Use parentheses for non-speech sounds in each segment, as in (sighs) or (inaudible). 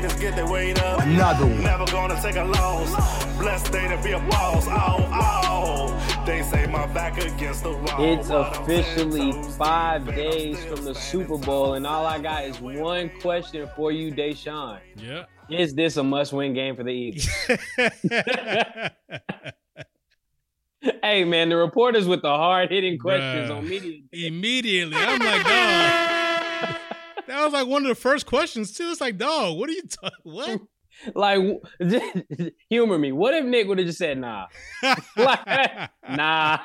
Haters get their weight up. Another one. Never gonna take a loss. Blessed day to be a boss. Oh, oh. They say my back against the wall. It's officially five deep, and I'm days from the Super Bowl, and all I got is one question for you, Deshaun. Yeah. Is this a must-win game for the Eagles? (laughs) (laughs) hey, man, the reporters with the hard-hitting questions Bruh. on media. Immediately, I'm like, dog. (laughs) That was like one of the first questions too. It's like, dog, what are you talking? (laughs) What? (laughs) Like, (laughs) humor me. What if Nick would have just said, "Nah, like, nah,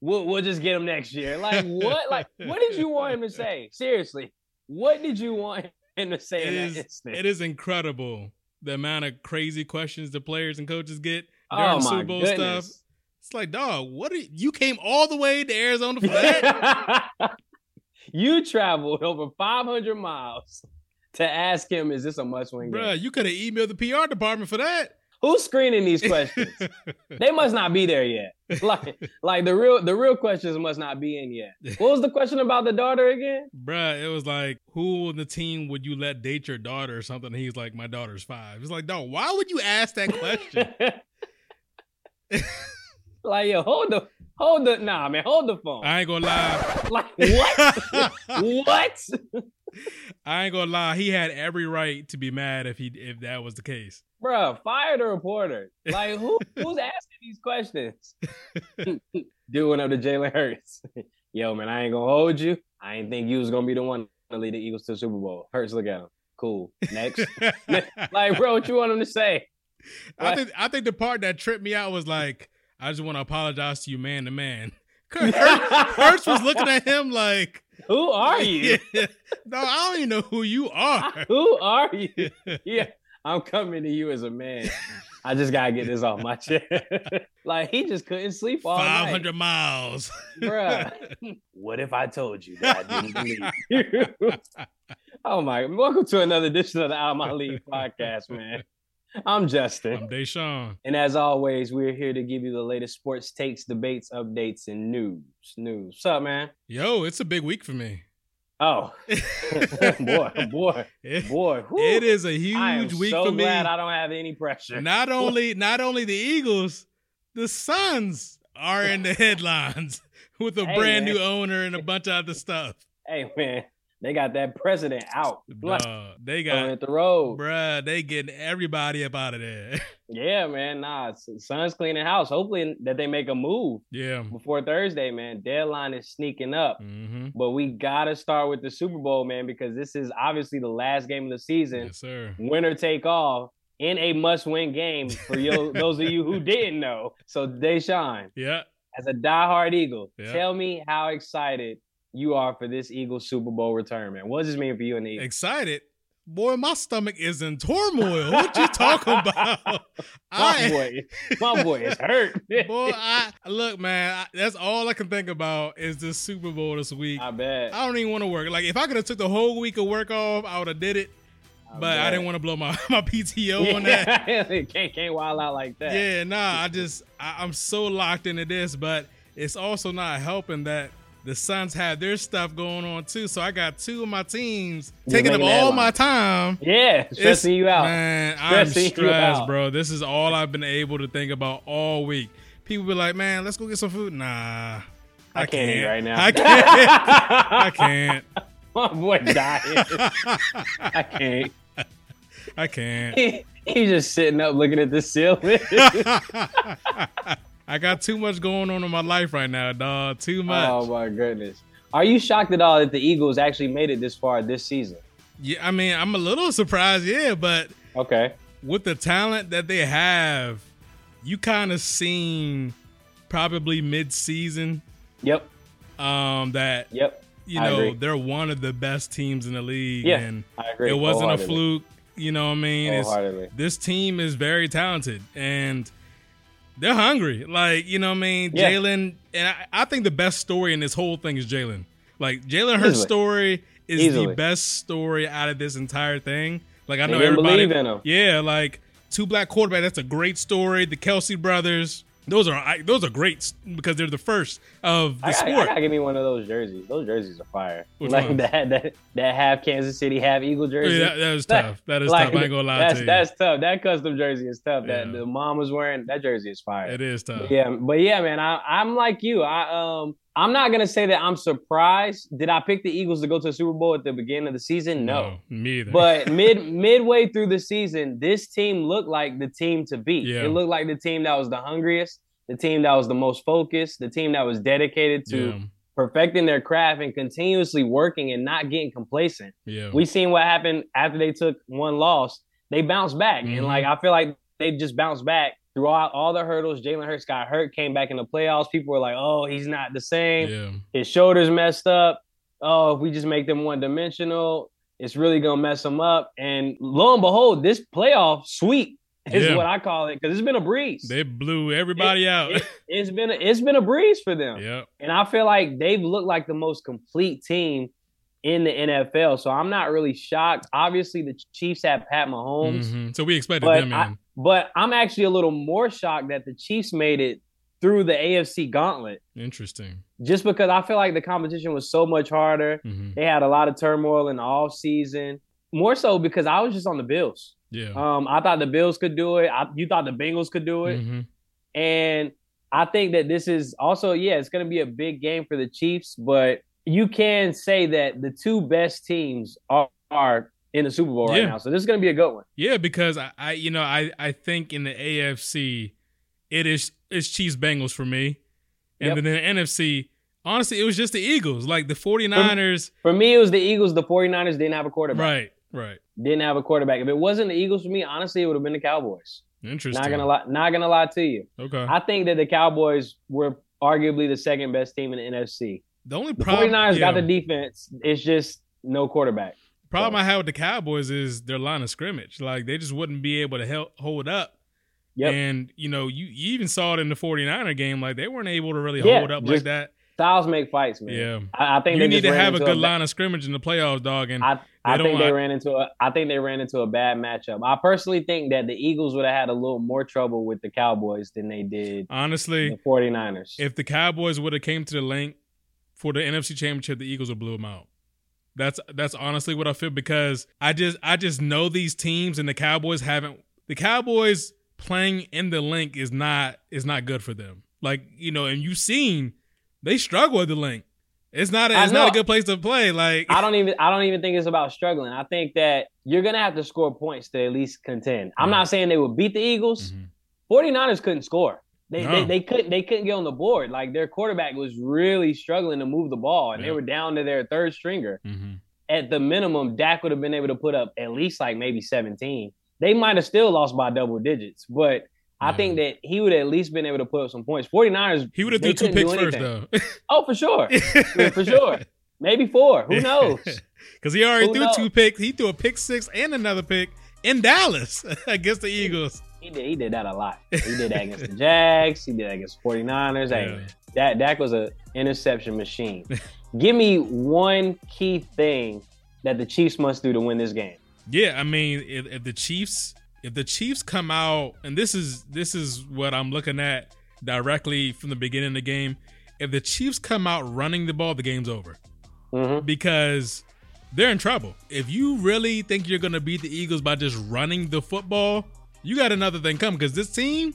we'll, we'll just get him next year"? Like, what? Like, what did you want him to say? Seriously, what did you want him to say It in that is, it is incredible the amount of crazy questions the players and coaches get oh during my Super Bowl stuff. It's like, dog, what? Are you, you came all the way to Arizona for that? You traveled over 500 miles to ask him, is this a must win game? Bruh, you could have emailed the PR department for that. Who's screening these (laughs) questions? they must not be there yet. Like, like the real the real questions must not be in yet. What was the question about the daughter again? Bruh, it was like, who on the team would you let date your daughter or something? And he's like, my daughter's five. It's like, dog, why would you ask that question? (laughs) like, yo, hold the hold the nah man, hold the phone. I ain't gonna lie. (laughs) like what? (laughs) what? I ain't gonna lie. He had every right to be mad if he if that was the case. Bruh, fire the reporter. Like who who's asking these questions? (laughs) Doing up to Jalen Hurts. Yo, man, I ain't gonna hold you. I ain't think you was gonna be the one to lead the Eagles to the Super Bowl. Hurts, look at him. Cool. Next. like, bro, what you want him to say? I think I think the part that tripped me out was like, I just want to apologize to you, man to man. (laughs) Hurts, was looking at him like, Who are you? (laughs) Yeah. no, I don't even know who you are. (laughs) Who are you? Yeah, I'm coming to you as a man. I just gotta get this off my chest. like he just couldn't sleep all Five night. hundred miles. Bruh. What if I told you that I didn't believe you? oh my! Welcome to another edition of the Out My League podcast, man. I'm Justin, I'm Deshaun. and as always, we're here to give you the latest sports takes, debates, updates, and news. News. What's up, man? Yo, it's a big week for me. Oh, (laughs) (laughs) boy, oh, boy, It- boy. whew. it is a huge week so for me. So glad I don't have any pressure. Not only not only the Eagles, the Suns are in the (laughs) headlines with a Hey, brand man. new owner and a bunch of other stuff. Hey, man, they got that president out. Bruh, they got at the road. bruh, they getting everybody up out of there. (laughs) Yeah, man. Nah, Suns cleaning house. Hopefully that they make a move yeah. before Thursday, man. Deadline is sneaking up. Mm-hmm. But we gotta start with the Super Bowl, man, because this is obviously the last game of the season. Yes, sir. Winner take all in a must-win game for you, (laughs) those of you who didn't know. So Deshaun, Yeah. as a diehard Eagle, Yeah. tell me how excited you are for this Eagles Super Bowl retirement? What does this mean for you and the Eagles? Excited. Boy, my stomach is in turmoil. What you talking (laughs) about? My I, boy, my boy is hurt. (laughs) boy, I look, man. I, that's all I can think about is the Super Bowl this week. I bet. I don't even want to work. Like if I could have took the whole week of work off, I would have did it. But I didn't want to blow my, (laughs) my PTO on that. can't can't wild out like that. Yeah, nah. I just I, I'm so locked into this, but it's also not helping that the Suns have their stuff going on too. So I got two of my teams You're taking up all my time. Yeah, It's- stressing you out. Man, I'm Stressing you stressed, bro. This is all I've been able to think about all week. People be like, man, let's go get some food. Nah. I can't eat right now. I can't. (laughs) I can't. (laughs) My boy dying. I can't. I can't. (laughs) He, he's just sitting up looking at the ceiling. I got too much going on in my life right now, dog. Too much. oh my goodness. Are you shocked at all that the Eagles actually made it this far this season? Yeah, I mean, I'm a little surprised, yeah, but Okay. with the talent that they have, you kind of seen probably mid-season Yep. um, that Yep. you I know agree. they're one of the best teams in the league, Yeah, and I agree. it wasn't a fluke. You know what I mean? This team is very talented, and They're hungry. Like, you know what I mean? Yeah. Jalen, and I, I think the best story in this whole thing is Jalen. Like, Jalen Hurts' Easily. story is Easily. the best story out of this entire thing. Like, I know everybody. believe in him. Yeah, like, two black quarterback. That's a great story. The Kelce brothers. Those are I, those are great because they're the first of the I, gotta- I sport. gotta give me one of those jerseys. Those jerseys are fire. Which like that, that that half Kansas City, half Eagle jersey. Yeah, that, (laughs) that is tough. That is like, tough. I ain't gonna lie that's, to you. That's tough. That custom jersey is tough. That Yeah. the mom was wearing. That jersey is fire. it is tough. But yeah, but yeah, man. I, I'm like you. I um, I'm not gonna say that I'm surprised. Did I pick the Eagles to go to the Super Bowl at the beginning of the season? No. me either. But (laughs) mid midway through the season, this team looked like the team to beat. Yeah. It looked like the team that was the hungriest, the team that was the most focused, the team that was dedicated to yeah, perfecting their craft and continuously working and not getting complacent. yeah. We seen what happened after they took one loss. They bounced back, Mhm. and like I feel like they just bounced back through all, the hurdles. Jalen Hurts got hurt, came back in the playoffs. People were like, "Oh, he's not the same. yeah. His shoulders messed up. Oh, if we just make them one dimensional, it's really gonna mess them up." And lo and behold, this playoff sweep is Yeah. what I call it because it's been a breeze. They blew everybody out. It, (laughs) has been a, it's been a breeze for them. yeah. And I feel like they've looked like the most complete team in the NFL. So I'm not really shocked. Obviously, the Chiefs have Pat Mahomes, Mhm. So we expected them I- in. But I'm actually a little more shocked that the Chiefs made it through the AFC gauntlet Interesting. just because I feel like the competition was so much harder. hmm They had a lot of turmoil in the off season. More so because I was just on the Bills. Yeah. Um, I thought the Bills could do it. I, you thought the Bengals could do it. hmm And I think that this is also, yeah, it's going to be a big game for the Chiefs, but you can say that the two best teams are, are in the Super Bowl right Yeah. now. So this is going to be a good one. Yeah, because I, I, you know, I, I think in the AFC, it is it's Chiefs Bengals for me, and Yep. then in the NFC, honestly, it was just the Eagles, like the 49ers. For me, it was the Eagles. The 49ers didn't have a quarterback. Right, right. Didn't have a quarterback. If it wasn't the Eagles for me, honestly, it would have been the Cowboys. Interesting. Not gonna lie, not gonna lie to you. Okay. I think that the Cowboys were arguably the second best team in the NFC. the only The problem, 49ers got the defense. It's just no quarterback. Problem I had with the Cowboys is their line of scrimmage. Like they just wouldn't be able to help hold up. Yep. And you know, you, you even saw it in the 49er game. Like they weren't able to really Yeah, hold up like that. Styles make fights, man. Yeah. I, I think You they need to have a good ba- line of scrimmage in the playoffs, dog. And I, I think they ran into a I think they ran into a bad matchup. I personally think that the Eagles would have had a little more trouble with the Cowboys than they did honestly, the 49ers. if the Cowboys would have came to the Linc for the NFC Championship, the Eagles would blew them out. That's that's honestly what I feel because I just I just know these teams and the Cowboys haven't the Cowboys playing in the Linc is not is not good for them. Like you know, and you've seen they struggle at the Linc. It's not a, it's not a good place to play. Like I don't even I don't even think it's about struggling. I think that you're gonna have to score points to at least contend. I'm Yeah. not saying they would beat the Eagles. Mhm. 49ers couldn't score. They, No. they they couldn't they couldn't get on the board. Like their quarterback was really struggling to move the ball, and Yeah. they were down to their third stringer. Mhm. At the minimum, Dak would have been able to put up at least like maybe 17. They might have still lost by double digits, but I think that he would at least been able to put up some points. 49ers, he would have threw two picks first though. (laughs) Oh, for sure. for sure. (laughs) Maybe four. Who knows? (laughs) Because he already Who threw knows? two picks. He threw a pick six and another pick in Dallas against the Eagles. He did, he did that a lot. (laughs) He did that against the Jags. He did that against 49ers. Hey, Yeah. man, that Dak was an interception machine. (laughs) Give me one key thing that the Chiefs must do to win this game. Yeah, I mean, if, if the Chiefs, if the Chiefs come out, and this is this is what I'm looking at directly from the beginning of the game. If the Chiefs come out running the ball, the game's over hmm because they're in trouble. If you really think you're gonna beat the Eagles by just running the football, you got another thing coming because this team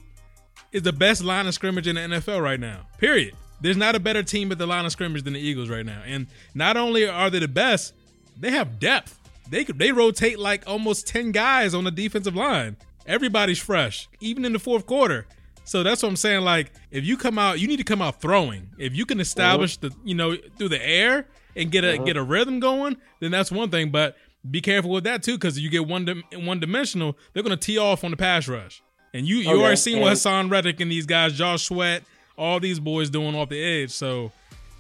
is the best line of scrimmage in the NFL right now. Period. There's not a better team at the line of scrimmage than the Eagles right now. And not only are they the best, they have depth. They they rotate like almost 10 guys on the defensive line. Everybody's fresh, even in the fourth quarter. So that's what I'm saying. Like, if you come out, you need to come out throwing. If you can establish uh-huh. the, you know, through the air and get a uh-huh. get a rhythm going, then that's one thing. But be careful with that too, because you get one dim- one dimensional, they're gonna tee off on the pass rush. And you you oh, Okay, already seen what Haason Reddick and these guys, Josh Sweat, all these boys doing off the edge. So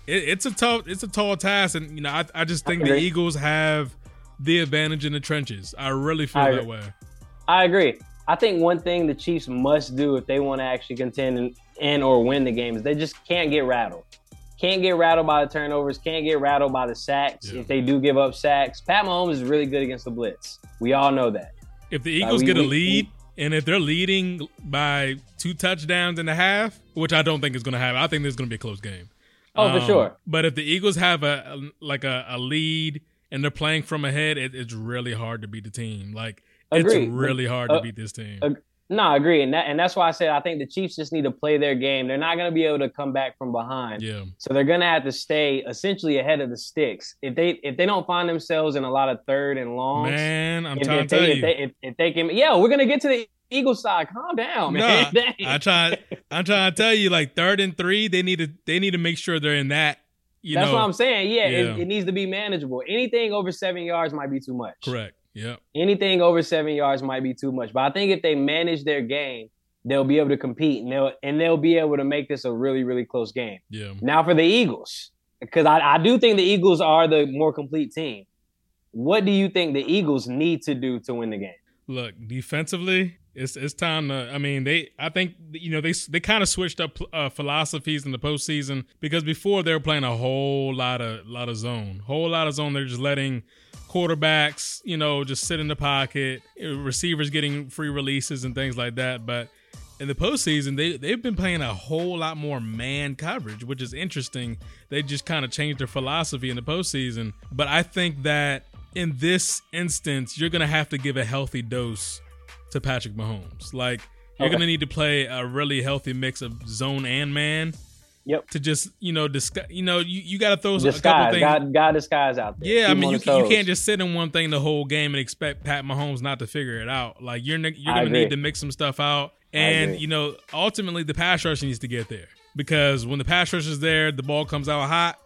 it, it's a tough, it's a tall task, and you know, I, I just think the. Eagles have the advantage in the trenches. I really feel I that way. I agree. I think one thing the Chiefs must do if they want to actually contend and, and or win the game is they just can't get rattled. Can't get rattled by the turnovers. Can't get rattled by the sacks. Yeah. If they do give up sacks, Pat Mahomes is really good against the blitz. We all know that. If the Eagles we- get a we- lead, and if they're leading by two touchdowns and a half, which I don't think is going to happen, I think this is going to be a close game. Oh, for Um, sure. But if the Eagles have a, a- like a, a lead and they're playing from ahead, it, it's really hard to beat the team. Like it's really hard to Uh, beat this team. ag- No, I agree, and that and that's why I said I think the Chiefs just need to play their game. They're not going to be able to come back from behind. yeah, So they're gonna have to stay essentially ahead of the sticks. If they if they don't find themselves in a lot of third and longs, man, I'm if, trying if to tell they, you. if they if, if they can, yeah, we're gonna get to the Eagles side. Calm down, man. Nah, (laughs) I try. I'm trying to tell you, like third and three, they need to they need to make sure they're in that. You That's know, what I'm saying. Yeah, Yeah. It, it needs to be manageable. Anything over seven yards might be too much. correct. Yep. Anything over seven yards might be too much. But I think if they manage their game, they'll be able to compete and they'll and they'll be able to make this a really really close game. Yeah. Now for the Eagles, because I, I do think the Eagles are the more complete team. What do you think the Eagles need to do to win the game? Look, defensively, it's it's time to. I mean, they. I think you know they they kind of switched up uh, philosophies in the postseason because before they were playing a whole lot of lot of zone, whole lot of zone. They're just letting quarterbacks, you know, just sit in the pocket, uh, receivers getting free releases and things like that. But in the postseason, they they've been playing a whole lot more man coverage, which is interesting. They just kind of changed their philosophy in the postseason. But I think that in this instance, you're gonna have to give a healthy dose to Patrick Mahomes. Like you're Okay. gonna need to play a really healthy mix of zone and man Yep. to just you know discuss. You know, you, you got to throw a couple Disguise, things. God, God disguise out there. Yeah, I mean, you, you can't just sit in one thing the whole game and expect Pat Mahomes not to figure it out. Like you're you're gonna need to mix some stuff out, and you know, ultimately the pass rush needs to get there because when the pass rush is there, the ball comes out hot,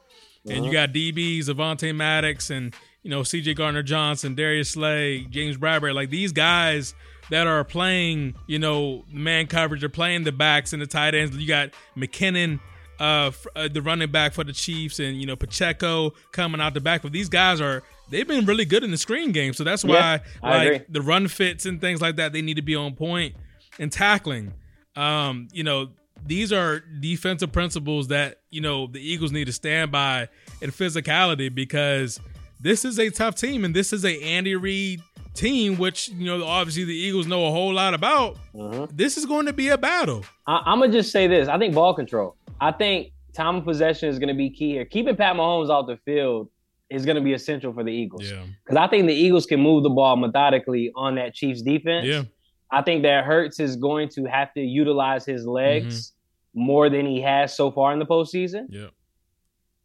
and Uh-huh. you got DBs, Avonte Maddox, and you know C.J. Gardner Johnson, Darius Slay, James Bradberry, like these guys that are playing, you know, man coverage, are playing the backs and the tight ends. You got McKinnon uh, uh, the running back for the Chiefs, and you know Pacheco coming out the back. But these guys are they've been really good in the screen game, so that's why Yeah, like the run fits and things like that they need to be on point and tackling. Um, you know these are defensive principles that you know the Eagles need to stand by in physicality because this is a tough team and this is a Andy Reid team, which you know obviously the Eagles know a whole lot about. Mhm. This is going to be a battle. I, I'm gonna just say this. I think ball control. I think time of possession is gonna be key here. Keeping Pat Mahomes off the field is gonna be essential for the Eagles. Yeah, Because I think the Eagles can move the ball methodically on that Chiefs defense. yeah, I think that Hurts is going to have to utilize his legs Mm-hmm. more than he has so far in the postseason. yeah.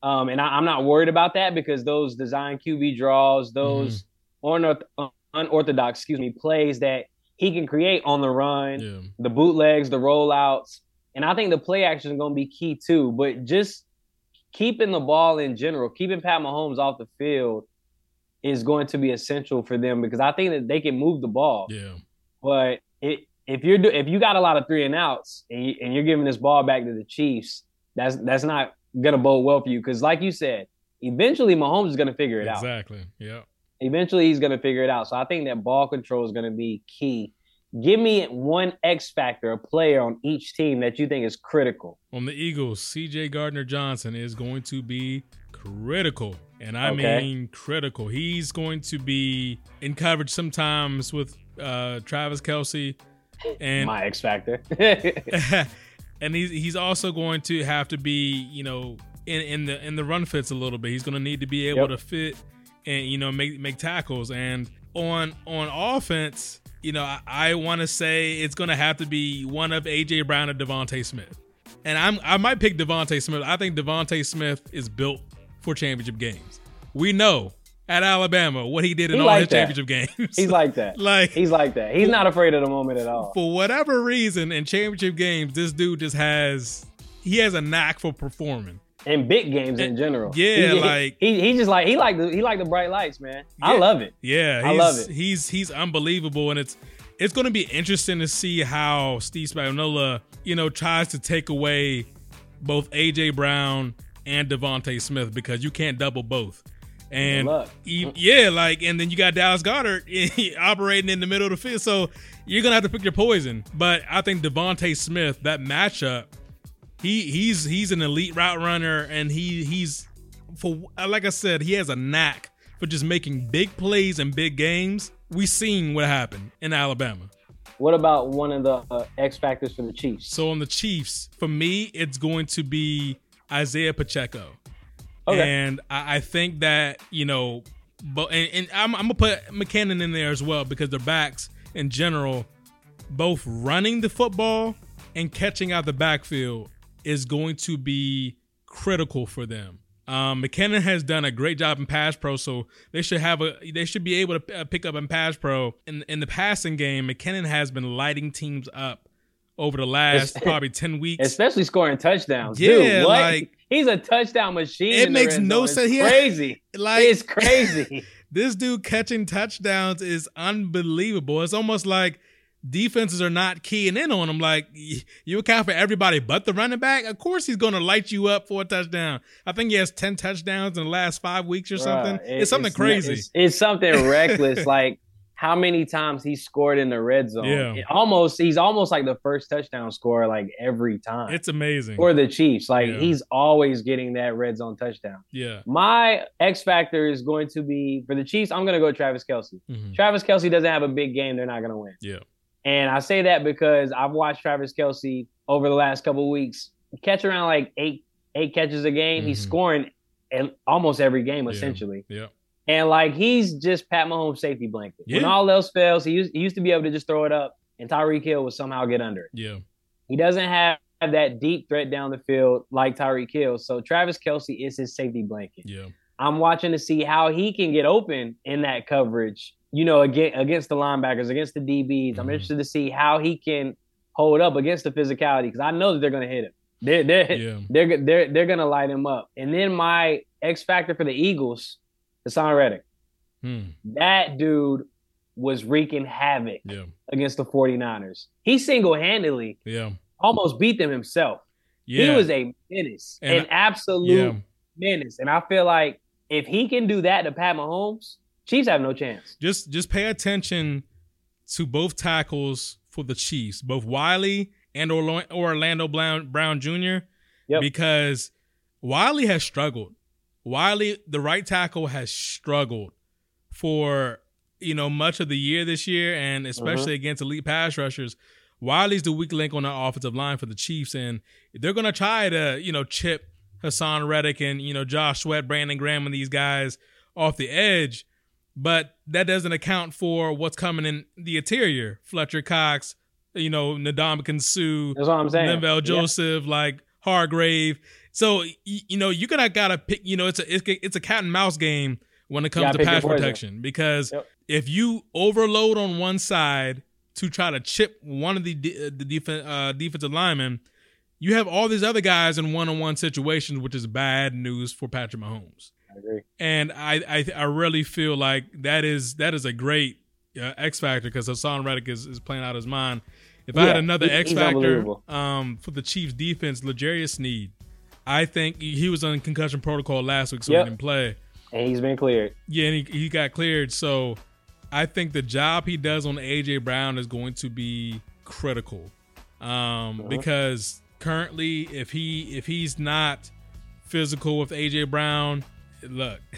Um, and I, I'm not worried about that because those design QB draws, those Mm-hmm. Unorthodox, excuse me, plays that he can create on the run, Yeah. the bootlegs, the rollouts, and I think the play action is going to be key too. But just keeping the ball in general, keeping Pat Mahomes off the field is going to be essential for them because I think that they can move the ball. Yeah. But it, if you're do, if you got a lot of three and outs and, you, and you're giving this ball back to the Chiefs, that's that's not gonna bode well for you because, like you said, eventually Mahomes is gonna figure it out. Exactly. Yeah. Eventually, he's gonna figure it out. So I think that ball control is gonna be key. Give me one X factor, a player on each team that you think is critical. On the Eagles, CJ Gardner Johnson is going to be critical. And I Okay. mean critical. He's going to be in coverage sometimes with uh, Travis Kelce. And My X factor. (laughs) (laughs) and he's he's also going to have to be, you know, in, in the in the run fits a little bit. He's going to need to be able Yep. to fit and you know make make tackles. And on on offense, you know, I, I want to say it's going to have to be one of AJ Brown or DeVonta Smith. And I'm I might pick DeVonta Smith. I think DeVonta Smith is built for championship games. We know at Alabama what he did in He all like his that. championship games. he's like that. (laughs) like He's like that. He's not afraid of the moment at all. for whatever reason in championship games, this dude just has he has a knack for performing. In big games eh, in general. Yeah, he, like- he, he just like he like the he like the bright lights, man. I love it. Yeah, I he's, love it. He's he's unbelievable, and it's it's going to be interesting to see how Steve Spagnuolo, you know, tries to take away both AJ Brown and DeVonta Smith because you can't double both. And Good luck. e- yeah, like, and then you got Dallas Goedert (laughs) operating in the middle of the field. So you're gonna have to pick your poison. But I think DeVonta Smith, that matchup, he he's he's an elite route runner, and he he's for like I said, he has a knack for just making big plays and big games. We seen what happened in Alabama. What about one of the uh, X factors for the Chiefs? So on the Chiefs, for me, it's going to be Isaiah Pacheco. Okay. And I, I think that, you know, but and, and I'm, I'm gonna put McKinnon in there as well because their backs in general, both running the football and catching out the backfield is going to be critical for them. Um, McKinnon has done a great job in pass pro, so they should have a they should be able to uh, pick up in pass pro. In in the passing game, McKinnon has been lighting teams up over the last It's- probably ten weeks. Especially scoring touchdowns. Yeah, Dude, what? like- He's a touchdown machine. It makes no. It's sense. He- Crazy. like it's crazy. (laughs) this dude catching touchdowns is unbelievable. It's almost like defenses are not keying in on him. Like you account for everybody but the running back. Of course, he's going to light you up for a touchdown. I think he has ten touchdowns in the last five weeks or something. It- it's something crazy. It's, it's something (laughs) reckless. like how many times he scored in the red zone. Yeah. It almost he's almost like the first touchdown scorer like every time. It's amazing. for the Chiefs. Like Yeah. he's always getting that red zone touchdown. yeah. My X factor is going to be for the Chiefs. I'm going to go Travis Kelce. Mhm. Travis Kelce doesn't have a big game. They're not going to win. Yeah. And I say that because I've watched Travis Kelce over the last couple of weeks catch around like eight eight catches a game. He's Mhm. scoring in almost every game essentially. Yeah. And like he's just Pat Mahomes' safety blanket. When all else fails, he used, he used to be able to just throw it up, and Tyreek Hill would somehow get under it. Yeah. He doesn't have that deep threat down the field like Tyreek Hill. So Travis Kelce is his safety blanket. Yeah. I'm watching to see how he can get open in that coverage. You know, against against the linebackers, against the DBs. I'm Mhm. interested to see how he can hold up against the physicality because I know that they're going to hit him. They're they're, Yeah. they're they're they're going to light him up. And then my X factor for the Eagles, Haason Reddick. Hmm. That dude was wreaking havoc Yeah. against the 49ers. He single handedly Yeah. almost beat them himself. Yeah. He was a menace, And- an absolute yeah. menace. And I feel like if he can do that to Pat Mahomes, Chiefs have no chance. just just pay attention to both tackles for the Chiefs, both Wylie and Orlando Brown, Brown Jr. Yep. Because Wylie has struggled. Wylie, the right tackle, has struggled for you know much of the year this year, and especially mm-hmm. against elite pass rushers. Wylie's the weak link on the offensive line for the Chiefs, and they're gonna try to you know chip Haason Reddick and you know Josh Sweat, Brandon Graham, and these guys off the edge but that doesn't account for what's coming in the interior. Fletcher Cox, you know, Ndamukong Suh, That's what I'm saying. Linval Yeah. Joseph, like Hargrave. So y- you know, you're gonna gotta pick. You know, it's a it's, a- it's a cat and mouse game when it comes Gotta to pass protection because Yep. if you overload on one side to try to chip one of the de- uh, the defen uh, defensive linemen, you have all these other guys in one on one situations, which is bad news for Patrick Mahomes agree. and I, I I really feel like that is that is a great uh, X factor because Haason Reddick is, is playing out his mind. If I had another he- X factor um, for the Chiefs defense, L'Jarius Sneed, I think he was on concussion protocol last week, so Yep. he didn't play. And he's been cleared. Yeah, and he, he got cleared. So I think the job he does on AJ Brown is going to be critical. Um, Uh-huh. because currently if he if he's not physical with AJ Brown, look. (laughs)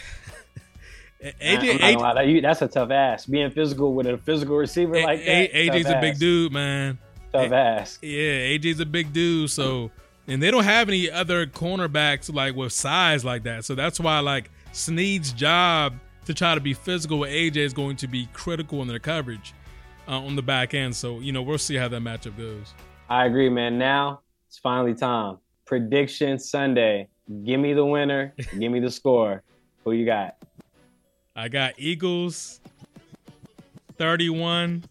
AJ, gonna lie, that- you- that's a tough ass. Being physical with a physical receiver A- like that. A- AJ's a big dude, man. Tough ass. Yeah, AJ's a big dude. So, and they don't have any other cornerbacks like with size like that. So that's why like Sneed's job to try to be physical with AJ is going to be critical in their coverage uh, on the back end. So you know we'll see how that matchup goes. I agree, man. Now it's finally time. Prediction Sunday. Give me the winner. Give me the score. Who you got? I got Eagles thirty-one,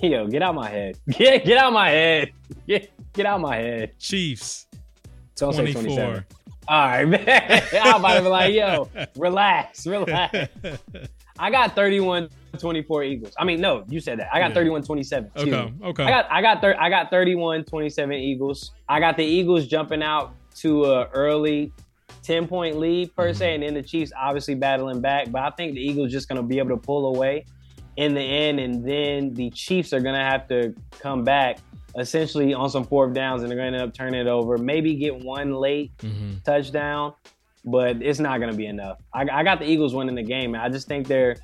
Yo, get out my head. (laughs) Get get out my head. Get get out my head. Chiefs Don't say 27. twenty-four. All right, (laughs) man. I'm about to be like, yo, relax, (laughs) relax. I got 31 24 Eagles. I mean, no, you said that. I got Yeah. 31 27. okay, okay. I got I got thir- I got 31 27 Eagles. I got the Eagles jumping out to a early 10 point lead per se, and then the Chiefs obviously battling back. But I think the Eagles just going to be able to pull away in the end, and then the Chiefs are going to have to come back essentially on some fourth downs, and they're going to end up turning it over. Maybe get one late hmm touchdown, but it's not going to be enough. I, I got the Eagles winning the game. I just think they're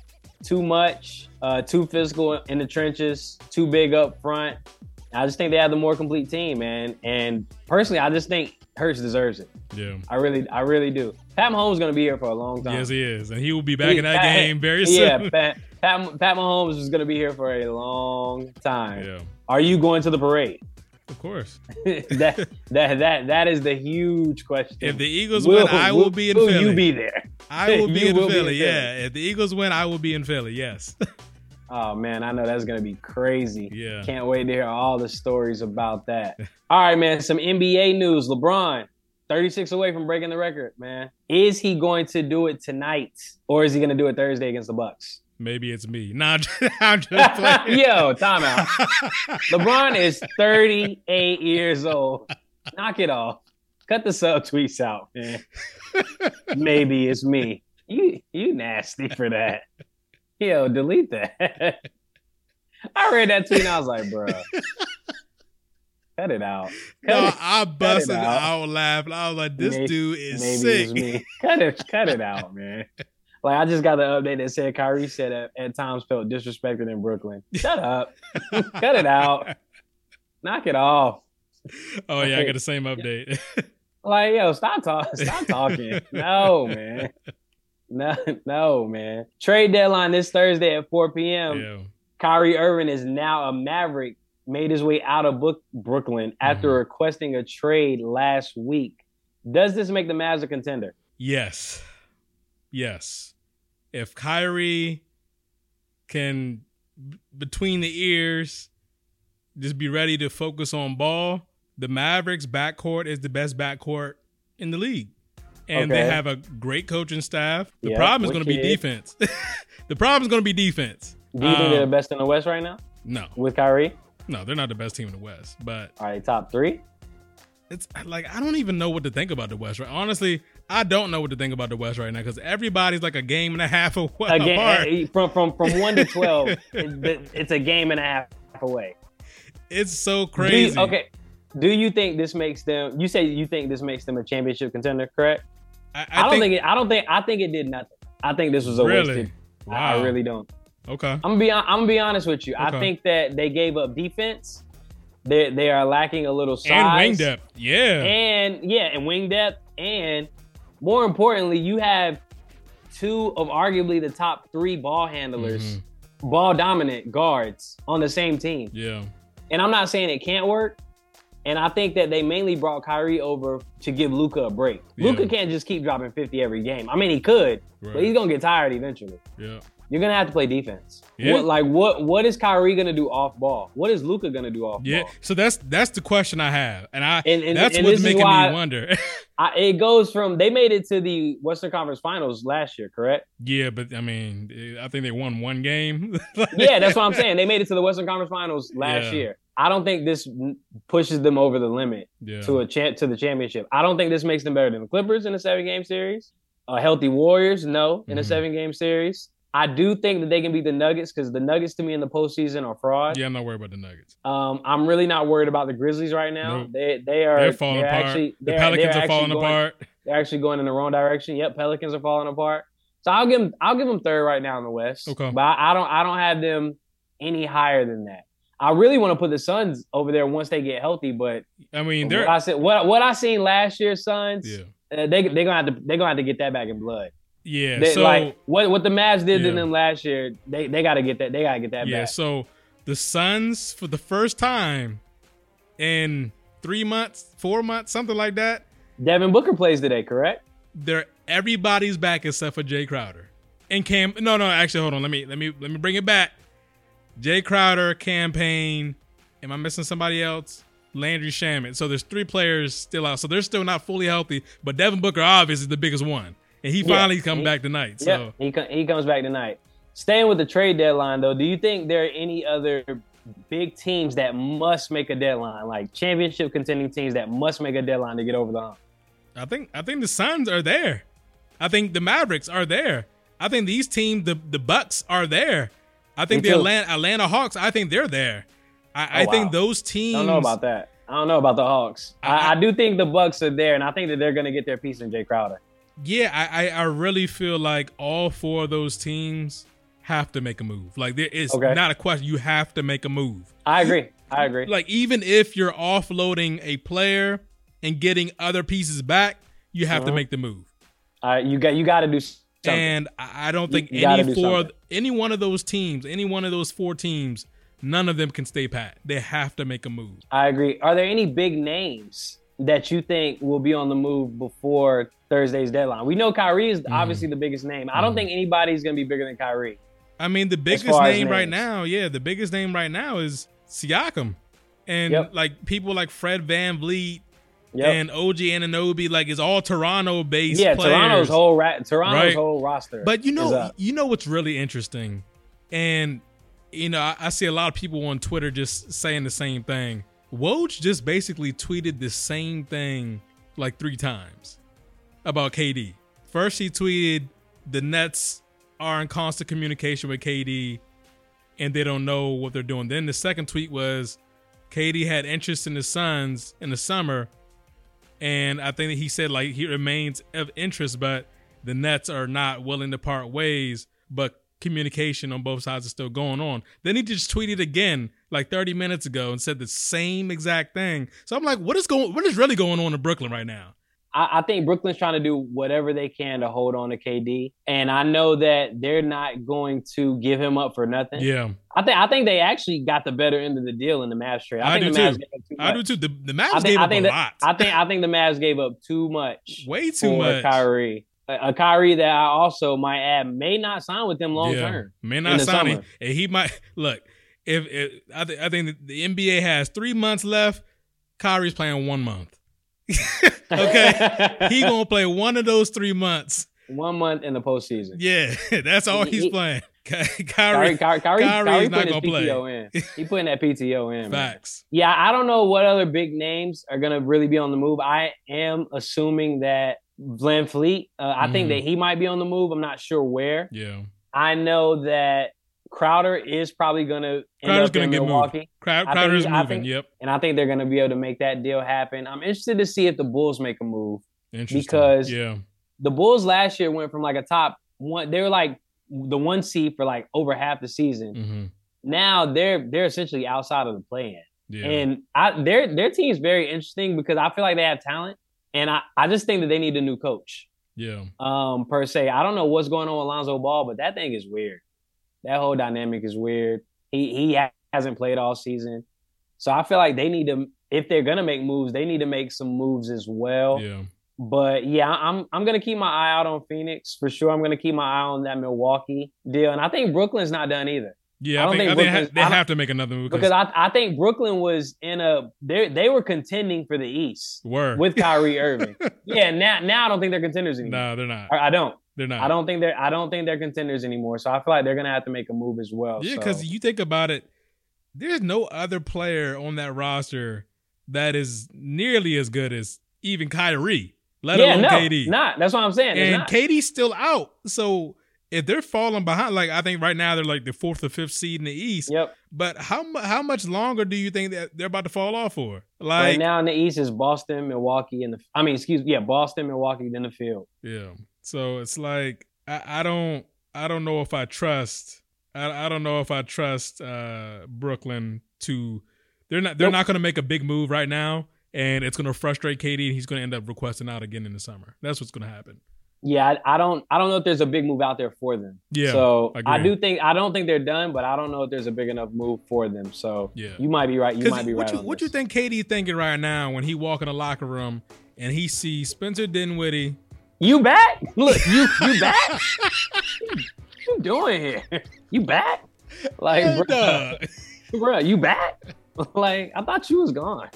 too much, uh, too physical in the trenches, too big up front. I just think they have the more complete team, man. And personally, I just think Hurts deserves it. Yeah. I really, I really do. Pat Mahomes is going to be here for a long time. Yes, he is, and he will be back He- in that Pat- game very soon. Yeah, Pat, Pat, Pat Mahomes is going to be here for a long time. yeah, Are you going to the parade? of course. (laughs) that, that, that, that is the huge question. If the Eagles win, I will, be in will Philly. you be there? I will (laughs) be in will be in Philly. Philly. Yeah, if the Eagles win, I will be in Philly. Yes. (laughs) Oh man, I know that's gonna be crazy. yeah. Can't wait to hear all the stories about that. (laughs) all right, man. Some NBA news. LeBron, 36 away from breaking the record, man. Is he going to do it tonight, or is he gonna do it Thursday against the Bucks? Maybe it's me. (laughs) Nah, I'm just, (laughs) playing. Yo, timeout. LeBron is 38 years old. Knock it off. Cut the sub tweets out, man. Maybe it's me. You you nasty for that. Yo, delete that. (laughs) I read that tweet and I was like, bro. Cut it out. (laughs) Cut no, it. I busted out. laughing. I was like, this Maybe- dude is sick. Cut it, cut it out, (laughs) man. Like I just got the update that said Kyrie said at, at times felt disrespected in Brooklyn. Shut up. cut it out. Knock it off. Oh yeah, I got the same update. Like, yo, stop talking. Stop talking. no, man. No, no, man. Trade deadline this Thursday at 4 p.m. yeah. Kyrie Irving is now a Maverick, made his way out of Book- Brooklyn after Mhm. requesting a trade last week. Does this make the Mavs a contender? Yes. Yes. If Kyrie can b- between the ears just be ready to focus on ball, the Mavericks backcourt is the best backcourt in the league. And they have a great coaching staff. The Yep, problem is going to be defense. (laughs) the problem is going to be defense. Do you think Um, they're the best in the West right now No, with Kyrie? no, they're not the best team in the West. But Are they top three? it's like I don't even know what to think about the West. Right? Honestly, I don't know what to think about the West right now because everybody's like a game and a half (laughs) away. Again, apart. eh, from from from one to twelve, (laughs) it's a game and a half away. It's so Do you- crazy. okay. Do you think this makes them? You say you think this makes them a championship contender, correct? I, I, don't think, it. I don't think. I think it did nothing. I think this was a really. wasted. Wow. I, I really don't. Okay. I'm gonna be. I'm gonna be honest with you. I think that they gave up defense. They they are lacking a little size And wing depth. Yeah. and yeah, and wing depth, and more importantly, you have two of arguably the top three ball handlers, Mhm. ball dominant guards on the same team. Yeah. And I'm not saying it can't work. And I think that they mainly brought Kyrie over to give Luka a break. Yeah. Luka can't just keep dropping 50 every game. I mean, he could, but he's gonna get tired eventually. Yeah. You're gonna have to play defense. Yeah. What like what what is Kyrie gonna do off ball? What is Luka gonna do off Yeah. ball? Yeah. So that's that's the question I have, and I And- and- that's and what's making me wonder. (laughs) I, it goes from they made it to the Western Conference Finals last year, correct? yeah, but I mean, I think they won one game. (laughs) Yeah, that's what I'm saying. They made it to the Western Conference Finals last year. I don't think this pushes them over the limit Yeah. to a champ to the championship. I don't think this makes them better than the Clippers in a seven game series. Uh, healthy Warriors, no, in a Mhm. seven game series. I do think that they can beat the Nuggets because the Nuggets to me in the postseason are fraud. yeah, I'm not worried about the Nuggets. Um, I'm really not worried about the Grizzlies right now. Nope. They they are They're falling they're apart. Actually, the Pelicans are actually falling going- apart. They're actually going in the wrong direction. Yep, Pelicans are falling apart. So I'll give them I'll give them third right now in the West. Okay. But I, I don't I don't have them any higher than that. I really want to put the Suns over there once they get healthy, but I mean, what I said what what I seen last year, Suns, yeah, uh, they they gonna have to they gonna have to get that back in blood. yeah. They, so like what what the Mavs did Yeah. to them last year, they they got to get that they got to get that yeah, back. so the Suns for the first time in three months, four months, something like that. Devin Booker plays today, correct? They're everybody's back except for Jae Crowder and Cam. No, no, actually, hold on. Let me let me let me bring it back. Jae Crowder, Cam Payne. Am I missing somebody else? Landry Shamet. So there's three players still out. So they're still not fully healthy. But Devin Booker, obviously, is the biggest one, and he Yeah. finally come He- back tonight. Yeah, So he co- he comes back tonight. Staying with the trade deadline though, do you think there are any other big teams that must make a deadline, like championship contending teams that must make a deadline to get over the hump? I think I think the Suns are there. I think the Mavericks are there. I think these teams, the the Bucks are there. I think Me the. Atlanta, Atlanta Hawks. I think they're there. I, I Oh, wow. think those teams. I don't know about that. I don't know about the Hawks. I- I, I do think the Bucks are there, and I think that they're going to get their piece in Jae Crowder. Yeah, I, I I really feel like all four of those teams have to make a move. Like there is Okay. not a question. You have to make a move. I agree. I agree. Like even if you're offloading a player and getting other pieces back, you have to Uh-huh. make the move. Uh, you got you got to do something. And I don't think you any four, something. any one of those teams, any one of those four teams, none of them can stay pat. They have to make a move. I agree. Are there any big names that you think will be on the move before Thursday's deadline? We know Kyrie is Mm-hmm. obviously the biggest name. I don't think anybody's going to be bigger than Kyrie. I mean, the biggest name right now, yeah, the biggest name right now is Siakam, and Yep. like people like Fred VanVleet Yep. and OG Anunoby, like is all Toronto based. yeah, players. Toronto's whole ra- Toronto's Right. whole roster. But you know, you know what's really interesting, and you know, I, I see a lot of people on Twitter just saying the same thing. Woj just basically tweeted the same thing like three times about KD. First, he tweeted the Nets are in constant communication with KD, and they don't know what they're doing. Then the second tweet was KD had interest in the Suns in the summer, and I think that he said like he remains of interest, but the Nets are not willing to part ways. But communication on both sides is still going on. Then he just tweeted again like 30 minutes ago and said the same exact thing. So I'm like, what is going? What is really going on in Brooklyn right now? I, I think Brooklyn's trying to do whatever they can to hold on to KD, and I know that they're not going to give him up for nothing. Yeah, I think I think they actually got the better end of the deal in the Mavs trade. I, I think do the Mavs too. gave up too I do too. The the Mavs I think, gave I up a lot, I think I think the Mavs gave up too much (laughs) way too for much. Kyrie. A, Kyrie that I also might add may not sign with them long Yeah. term. May not sign. And he might look. If, if I, th- I think the NBA has three months left, Kyrie's playing one month. (laughs) okay, he gonna play one of those three months. one month in the postseason. Yeah, (laughs) that's all he's He- playing. (laughs) Ky- Kyrie, Kyrie, Kyrie, Kyrie, Kyrie's Kyrie not gonna play. In. He putting that PTO in. man. facts. Yeah, I don't know what other big names are gonna really be on the move. I am assuming that Glenn Fleet. Uh, I think Mhm. that he might be on the move. I'm not sure where. Yeah, I know that Crowder is probably gonna end Crowder's up gonna in get Milwaukee, moved. Crowd, I think Crowder's moving. think- yep, and I think they're gonna be able to make that deal happen. I'm interested to see if the Bulls make a move. interesting. because- yeah, The Bulls last year went from like a top one. They were like the one seed for like over half the season. hmm Now they're they're essentially outside of the play-in. yeah, And I their their team is very interesting because I feel like they have talent, and I, I just think that they need a new coach. yeah. Um, per se, I don't know what's going on with Lonzo Ball, but that thing is weird. That whole dynamic is weird. He he ha- hasn't played all season, so I feel like they need to if they're gonna make moves, they need to make some moves as well. Yeah, But yeah, I'm I'm gonna keep my eye out on Phoenix for sure. I'm gonna keep my eye on that Milwaukee deal, and I think Brooklyn's not done either. yeah. I I, don't think, think I they, ha- they have to make another move Because I, I think Brooklyn was in a they they were contending for the East were with Kyrie (laughs) Irving. Yeah, now now I don't think they're contenders anymore. no, they're not. I, I don't. They're not. I don't think they're I don't think they're contenders anymore. So I feel like they're gonna have to make a move as well. Yeah, so. because you think about it, there's no other player on that roster that is nearly as good as even Kyrie, let yeah, alone no, KD. not. That's what I'm saying. And not. KD's still out. So if they're falling behind, like I think right now they're like the fourth or fifth seed in the East. Yep. But how how much longer do you think that they're about to fall off for? Like, right now in the East is Boston, Milwaukee, and the I mean, excuse me, yeah, Boston, Milwaukee, then the field. yeah. So it's like I, I don't I don't know if I trust I, I don't know if I trust uh Brooklyn to they're not they're Nope. not going to make a big move right now and it's going to frustrate KD, and he's going to end up requesting out again in the summer. That's what's going to happen. Yeah, I, I don't I don't know if there's a big move out there for them. Yeah, So I I, do think I don't think they're done, but I don't know if there's a big enough move for them. So Yeah. you might be right. You might be what right. you what this. you think KD thinking right now when he walk in the locker room and he sees Spencer Dinwiddie? You back? Look, you you (laughs) back? what you doing here? You back? Like, Hey, bro, bro, you back? Like, I thought you was gone.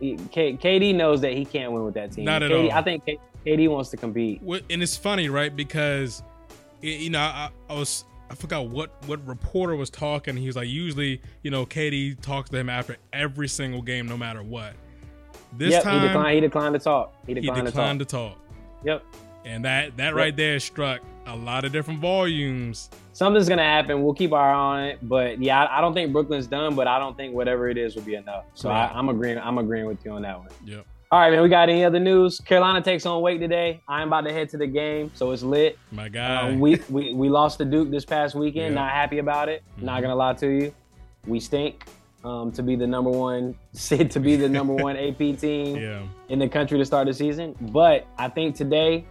K- KD knows that he can't win with that team. Not at KD all. I think K- KD wants to compete. What- and it's funny, right? Because you know, I, I was I forgot what what reporter was talking. He was like, usually, you know, KD talks to him after every single game, no matter what. This yep, time he declined. He declined to talk. He he declined, declined to to talk. Yep. And that that right there struck a lot of different volumes. Something's gonna happen. We'll keep our eye on it. But yeah, I, I don't think Brooklyn's done. But I don't think whatever it is will be enough. So Right. I, I'm agreeing. I'm agreeing with you on that one. Yep. All right, man. We got any other news? Carolina takes on Wake today. I'm about to head to the game, so it's lit. My God. Um, we, we we lost to Duke this past weekend. (laughs) Not happy about it. Not Mhm. gonna lie to you. We stink. Um, to be the number one, (laughs) to be the number one AP (laughs) team yeah. in the country to start the season. But I think today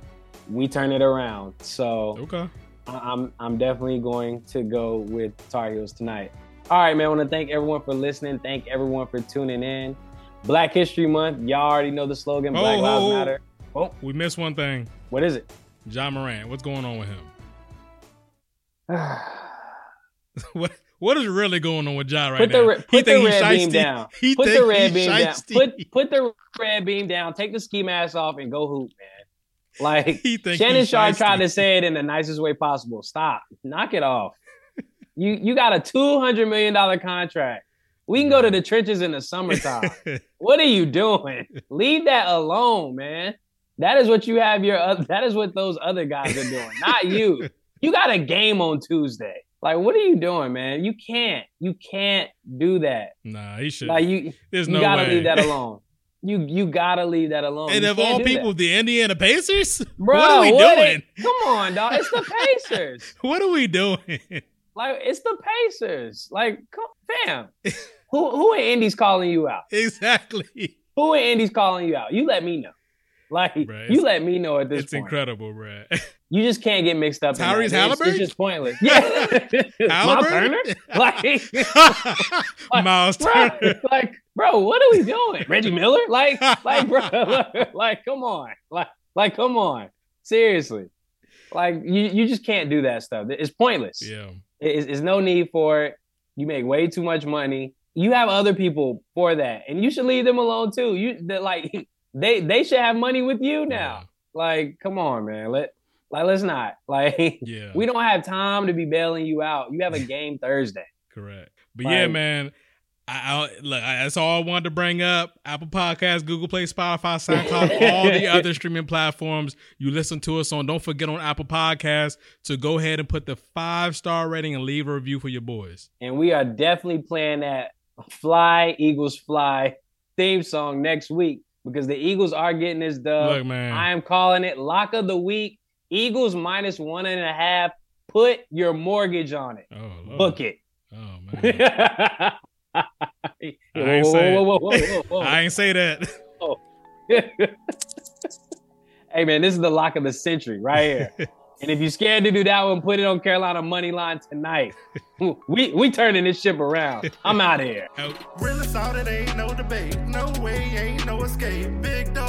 we turn it around. So Okay. I- I'm I'm definitely going to go with Tar Heels tonight. All right, man. I want to thank everyone for listening. Thank everyone for tuning in. Black History Month. Y'all already know the slogan. Black Oh, Lives oh, oh. Matter. Oh, We missed one thing. what is it? Ja Morant. What's going on with him? (sighs) (laughs) What what is really going on with Ja right put now? the He put the he's (laughs) red beam down. He Put the red beam down. Put put the red beam down. Take the ski mask off and go hoop, man. Like (laughs) he Shannon Sharpe tried to say it in the nicest way possible. Stop. Knock it off. You you got a two hundred million dollar contract. We can go to the trenches in the summertime. (laughs) what are you doing? Leave that alone, man. That is what you have your. oth- That is what those other guys are doing, not you. You got a game on Tuesday. Like, what are you doing, man? You can't. You can't do that. nah, he should. Like you, There's you no gotta way. leave that (laughs) alone. You you gotta leave that alone. and You of all people, that. the Indiana Pacers. (laughs) Bro, what are we what doing? it- come on, dog. It's the Pacers. (laughs) What are we doing? like it's the Pacers. Like, come, fam. who who in Indy's calling you out? exactly. Who in Indy's calling you out? You let me know. Like it's- you let me know at this It's point. incredible, bro. You just can't get mixed up. Tyrese Halliburton? It's just pointless. (laughs) Yeah, Miles? Turner. (laughs) (laughs) Like, Miles bro, Turner. like, bro, what are we doing? Reggie Miller? Like, like, bro, like, come on, like, like, come on, seriously. Like, you, you just can't do that stuff. It's pointless. Yeah. It's, it's no need for it. You make way too much money. You have other people for that, and you should leave them alone too. You that like they they should have money with you now. Like, come on, man. Let like let's not (laughs) like Yeah. we don't have time to be bailing you out. You have a (laughs) game Thursday. Correct. But yeah, man. I, I look. I, that's all I wanted to bring up. Apple Podcasts, Google Play, Spotify, SoundCloud, (laughs) all the other streaming platforms you listen to us on. Don't forget on Apple Podcasts to go ahead and put the five star rating and leave a review for your boys. And we are definitely playing that Fly Eagles Fly theme song next week because the Eagles are getting this dub. Look, man. I am calling it lock of the week. Eagles minus one and a half. Put your mortgage on it. oh, Lord. Book it. Oh man. (laughs) I ain't say it. whoa, whoa, whoa, whoa, whoa. I ain't say that. (laughs) Oh. (laughs) hey man, this is the lock of the century right here. and if you're scared to do that one, put it on Carolina money line tonight. we we turning this ship around. I'm out of here. Really solid, ain't no debate. No way, ain't no escape. Big dog